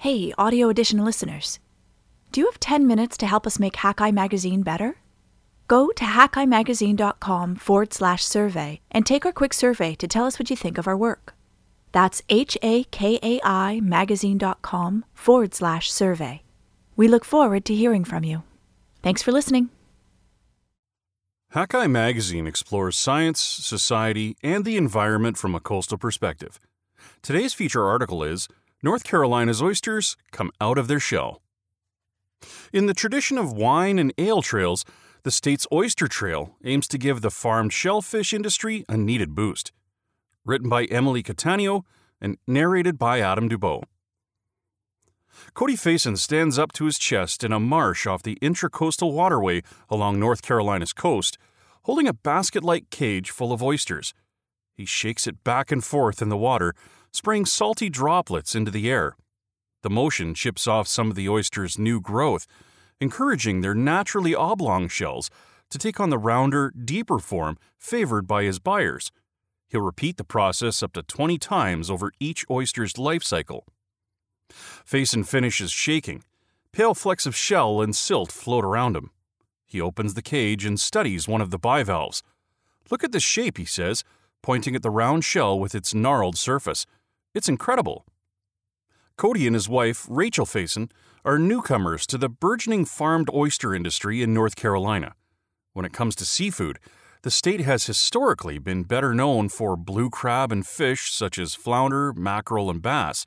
Hey, Audio Edition listeners. Do you have 10 minutes to help us make Hakai Magazine better? Go to hakaimagazine.com forward slash survey and take our quick survey to tell us what you think of our work. That's H A K A I magazine.com forward slash survey. We look forward to hearing from you. Thanks for listening. Hakai Magazine explores science, society, and the environment from a coastal perspective. Today's feature article is North Carolina's Oysters Come Out of Their Shell. In the tradition of wine and ale trails, the state's oyster trail aims to give the farmed shellfish industry a needed boost. Written by Emily Cattaneo and narrated by Adam Dubow. Cody Faison stands up to his chest in a marsh off the intracoastal waterway along North Carolina's coast, holding a basket like cage full of oysters. He shakes it back and forth in the water, spraying salty droplets into the air. The motion chips off some of the oyster's new growth, encouraging their naturally oblong shells to take on the rounder, deeper form favored by his buyers. He'll repeat the process up to 20 times over each oyster's life cycle. Faison finishes shaking. Pale flecks of shell and silt float around him. He opens the cage and studies one of the bivalves. Look at the shape, he says, pointing at the round shell with its gnarled surface. It's incredible. Cody and his wife, Rachel Faison, are newcomers to the burgeoning farmed oyster industry in North Carolina. When it comes to seafood, the state has historically been better known for blue crab and fish such as flounder, mackerel, and bass.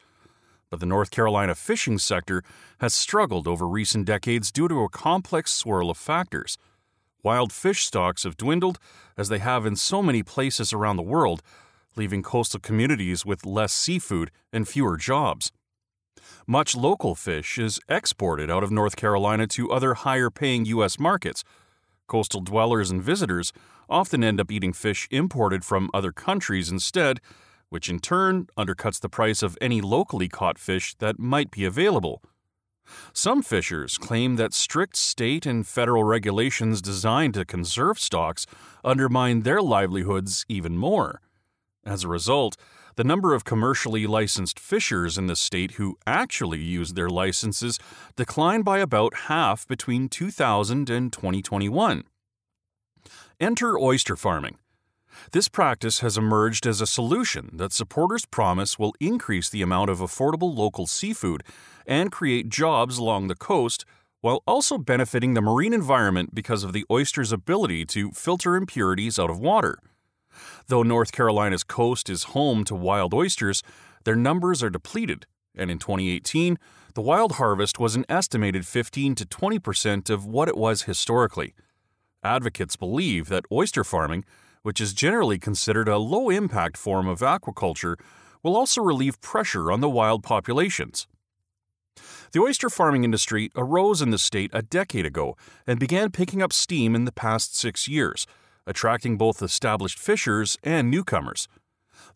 But the North Carolina fishing sector has struggled over recent decades due to a complex swirl of factors. Wild fish stocks have dwindled, as they have in so many places around the world, leaving coastal communities with less seafood and fewer jobs. Much local fish is exported out of North Carolina to other higher paying U.S. markets. Coastal dwellers and visitors often end up eating fish imported from other countries instead, which in turn undercuts the price of any locally caught fish that might be available. Some fishers claim that strict state and federal regulations designed to conserve stocks undermine their livelihoods even more. As a result, the number of commercially licensed fishers in the state who actually used their licenses declined by about half between 2000 and 2021. Enter oyster farming. This practice has emerged as a solution that supporters promise will increase the amount of affordable local seafood and create jobs along the coast while also benefiting the marine environment because of the oyster's ability to filter impurities out of water. Though North Carolina's coast is home to wild oysters, their numbers are depleted, and in 2018, the wild harvest was an estimated 15 to 20 percent of what it was historically. Advocates believe that oyster farming, which is generally considered a low impact form of aquaculture, will also relieve pressure on the wild populations. The oyster farming industry arose in the state a decade ago and began picking up steam in the past six years attracting both established fishers and newcomers.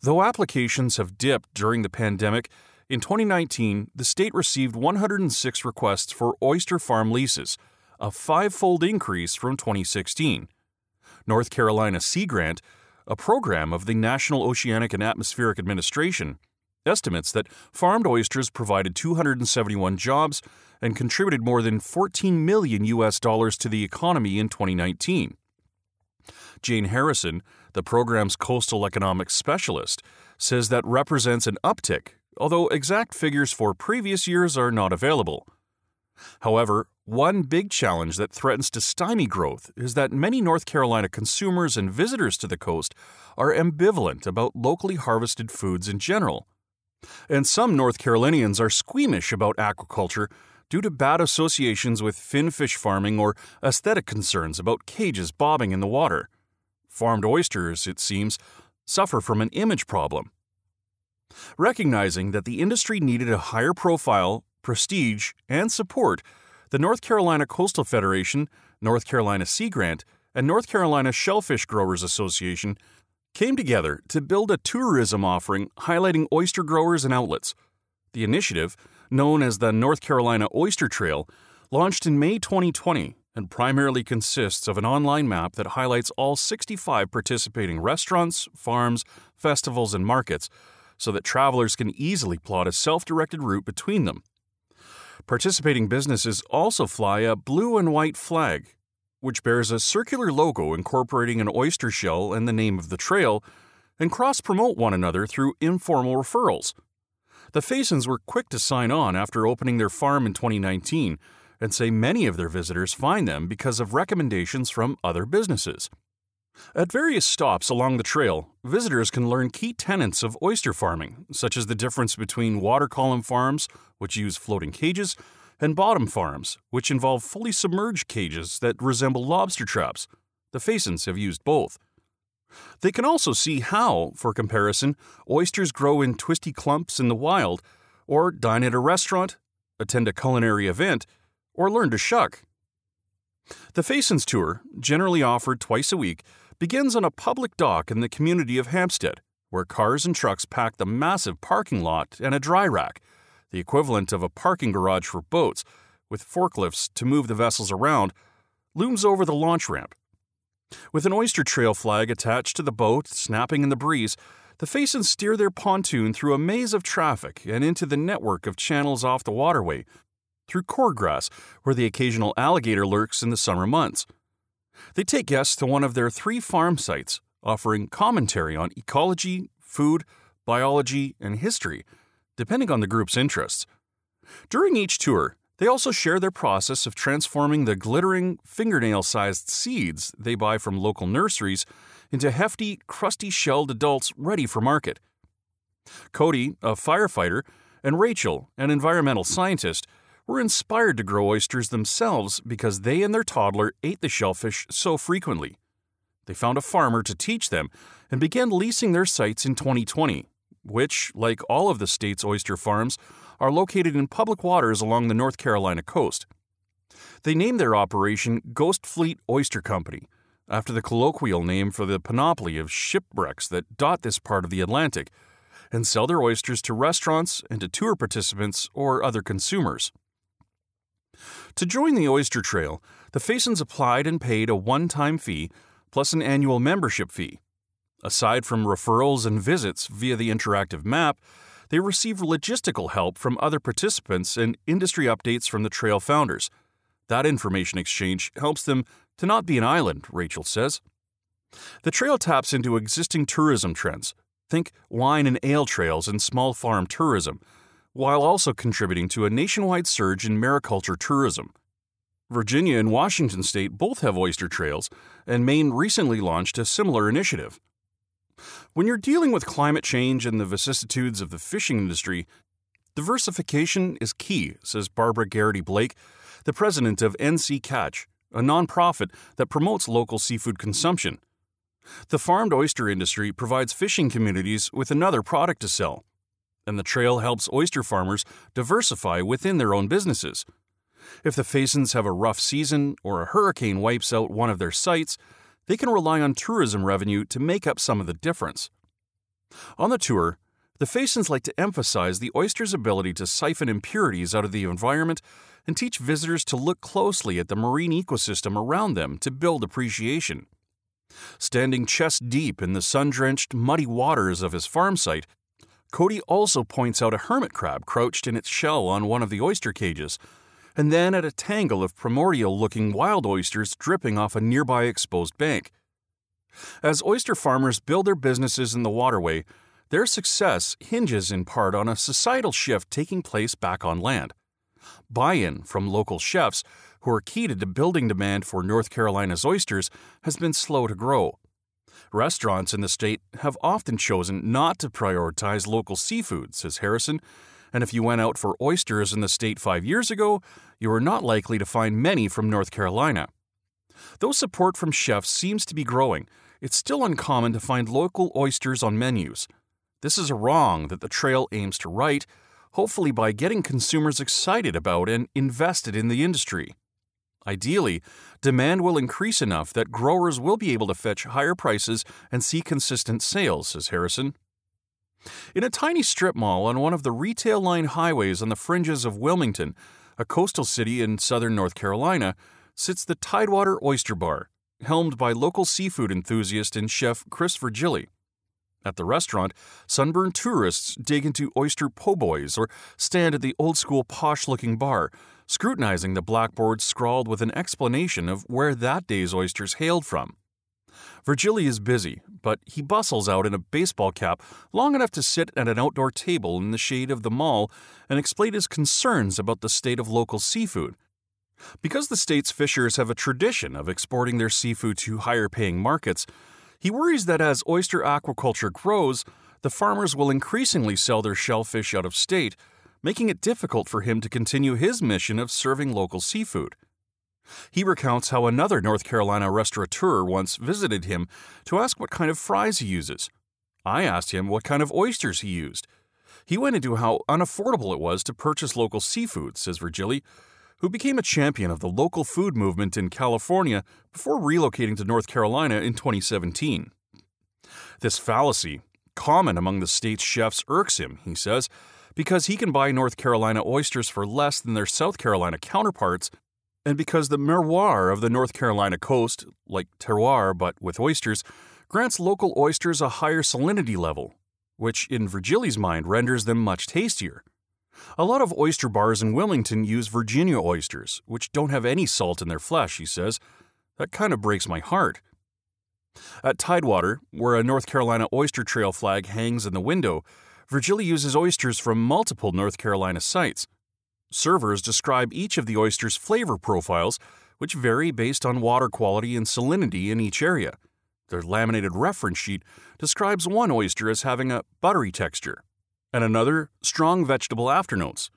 Though applications have dipped during the pandemic, in 2019 the state received 106 requests for oyster farm leases, a five fold increase from 2016. North Carolina Sea Grant, a program of the National Oceanic and Atmospheric Administration, estimates that farmed oysters provided 271 jobs and contributed more than 14 million US dollars to the economy in 2019. Jane Harrison, the program's coastal economics specialist, says that represents an uptick, although exact figures for previous years are not available. However, one big challenge that threatens to stymie growth is that many North Carolina consumers and visitors to the coast are ambivalent about locally harvested foods in general. And some North Carolinians are squeamish about aquaculture due to bad associations with fin fish farming or aesthetic concerns about cages bobbing in the water. Farmed oysters, it seems, suffer from an image problem. Recognizing that the industry needed a higher profile, prestige, and support, the North Carolina Coastal Federation, North Carolina Sea Grant, and North Carolina Shellfish Growers Association came together to build a tourism offering highlighting oyster growers and outlets. The initiative, known as the North Carolina Oyster Trail, launched in May 2020 and primarily consists of an online map that highlights all 65 participating restaurants, farms, festivals, and markets so that travelers can easily plot a self directed route between them. Participating businesses also fly a blue and white flag, which bears a circular logo incorporating an oyster shell and the name of the trail, and cross promote one another through informal referrals. The Faisons were quick to sign on after opening their farm in 2019 and say many of their visitors find them because of recommendations from other businesses. At various stops along the trail, visitors can learn key tenets of oyster farming, such as the difference between water column farms, which use floating cages, and bottom farms, which involve fully submerged cages that resemble lobster traps. The Faisons have used both. They can also see how, for comparison, oysters grow in twisty clumps in the wild, or dine at a restaurant, attend a culinary event, or learn to shuck. The Faisons Tour, generally offered twice a week, begins on a public dock in the community of Hampstead, where cars and trucks pack the massive parking lot and a dry rack, the equivalent of a parking garage for boats, with forklifts to move the vessels around, looms over the launch ramp. With an oyster trail flag attached to the boat snapping in the breeze, the Faisons steer their pontoon through a maze of traffic and into the network of channels off the waterway, through cordgrass, where the occasional alligator lurks in the summer months. They take guests to one of their three farm sites, offering commentary on ecology, food, biology, and history, depending on the group's interests. During each tour, they also share their process of transforming the glittering, fingernail sized seeds they buy from local nurseries into hefty, crusty shelled adults ready for market. Cody, a firefighter, and Rachel, an environmental scientist, were inspired to grow oysters themselves because they and their toddler ate the shellfish so frequently. They found a farmer to teach them and began leasing their sites in 2020, which, like all of the state's oyster farms, are located in public waters along the North Carolina coast. They named their operation Ghost Fleet Oyster Company, after the colloquial name for the panoply of shipwrecks that dot this part of the Atlantic, and sell their oysters to restaurants and to tour participants or other consumers. To join the Oyster Trail, the Faisons applied and paid a one time fee plus an annual membership fee. Aside from referrals and visits via the interactive map, they receive logistical help from other participants and industry updates from the trail founders. That information exchange helps them to not be an island, Rachel says. The trail taps into existing tourism trends. Think wine and ale trails and small farm tourism while also contributing to a nationwide surge in mariculture tourism. Virginia and Washington state both have oyster trails, and Maine recently launched a similar initiative. When you're dealing with climate change and the vicissitudes of the fishing industry, diversification is key, says Barbara Garrity Blake, the president of NC Catch, a nonprofit that promotes local seafood consumption. The farmed oyster industry provides fishing communities with another product to sell, and the trail helps oyster farmers diversify within their own businesses. If the Faisons have a rough season or a hurricane wipes out one of their sites, they can rely on tourism revenue to make up some of the difference. On the tour, the Faisons like to emphasize the oyster's ability to siphon impurities out of the environment and teach visitors to look closely at the marine ecosystem around them to build appreciation. Standing chest deep in the sun drenched, muddy waters of his farm site, Cody also points out a hermit crab crouched in its shell on one of the oyster cages, and then at a tangle of primordial looking wild oysters dripping off a nearby exposed bank. As oyster farmers build their businesses in the waterway, their success hinges in part on a societal shift taking place back on land. Buy in from local chefs, who are key to building demand for North Carolina's oysters, has been slow to grow. Restaurants in the state have often chosen not to prioritize local seafood, says Harrison, and if you went out for oysters in the state five years ago, you were not likely to find many from North Carolina. Though support from chefs seems to be growing, it's still uncommon to find local oysters on menus. This is a wrong that the trail aims to right, hopefully by getting consumers excited about and invested in the industry. Ideally, demand will increase enough that growers will be able to fetch higher prices and see consistent sales, says Harrison. In a tiny strip mall on one of the retail line highways on the fringes of Wilmington, a coastal city in southern North Carolina, sits the Tidewater Oyster Bar, helmed by local seafood enthusiast and chef Chris Virgili. At the restaurant, sunburned tourists dig into oyster po' boys or stand at the old school posh looking bar, scrutinizing the blackboard scrawled with an explanation of where that day's oysters hailed from. Virgili is busy, but he bustles out in a baseball cap long enough to sit at an outdoor table in the shade of the mall and explain his concerns about the state of local seafood. Because the state's fishers have a tradition of exporting their seafood to higher paying markets, he worries that as oyster aquaculture grows, the farmers will increasingly sell their shellfish out of state, making it difficult for him to continue his mission of serving local seafood. He recounts how another North Carolina restaurateur once visited him to ask what kind of fries he uses. I asked him what kind of oysters he used. He went into how unaffordable it was to purchase local seafood, says Virgili, who became a champion of the local food movement in California before relocating to North Carolina in 2017. This fallacy, common among the state's chefs, irks him, he says, because he can buy North Carolina oysters for less than their South Carolina counterparts, and because the merroir of the North Carolina coast, like terroir but with oysters, grants local oysters a higher salinity level, which in Virgili's mind renders them much tastier. A lot of oyster bars in Wilmington use Virginia oysters, which don't have any salt in their flesh, he says. That kind of breaks my heart. At Tidewater, where a North Carolina oyster trail flag hangs in the window, Virgili uses oysters from multiple North Carolina sites. Servers describe each of the oyster's flavor profiles, which vary based on water quality and salinity in each area. Their laminated reference sheet describes one oyster as having a buttery texture, and another strong vegetable afternotes.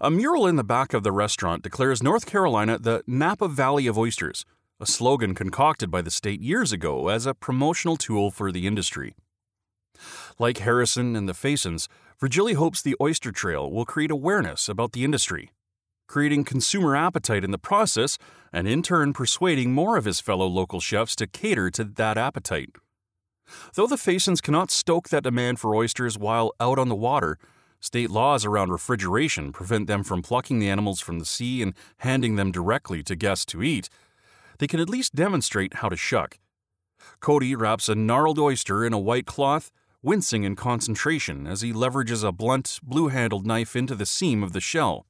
A mural in the back of the restaurant declares North Carolina the Napa Valley of Oysters, a slogan concocted by the state years ago as a promotional tool for the industry. Like Harrison and the Faisons, Virgili hopes the Oyster Trail will create awareness about the industry, creating consumer appetite in the process, and in turn persuading more of his fellow local chefs to cater to that appetite. Though the Faisons cannot stoke that demand for oysters while out on the water, state laws around refrigeration prevent them from plucking the animals from the sea and handing them directly to guests to eat. They can at least demonstrate how to shuck. Cody wraps a gnarled oyster in a white cloth, wincing in concentration as he leverages a blunt, blue handled knife into the seam of the shell.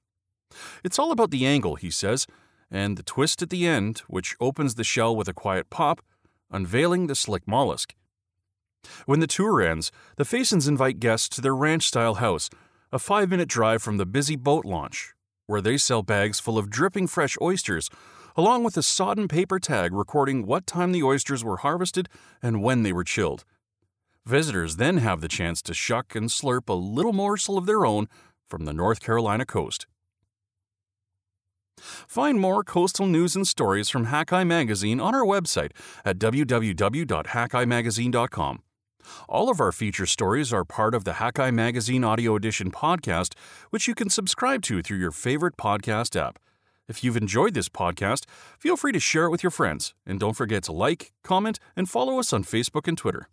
It's all about the angle, he says, and the twist at the end, which opens the shell with a quiet pop, unveiling the slick mollusk. When the tour ends, the Faisons invite guests to their ranch style house, a five minute drive from the busy boat launch, where they sell bags full of dripping fresh oysters, along with a sodden paper tag recording what time the oysters were harvested and when they were chilled. Visitors then have the chance to shuck and slurp a little morsel of their own from the North Carolina coast. Find more coastal news and stories from Hakai Magazine on our website at www.hakaimagazine.com. All of our feature stories are part of the Hakai Magazine Audio Edition podcast, which you can subscribe to through your favorite podcast app. If you've enjoyed this podcast, feel free to share it with your friends, and don't forget to like, comment, and follow us on Facebook and Twitter.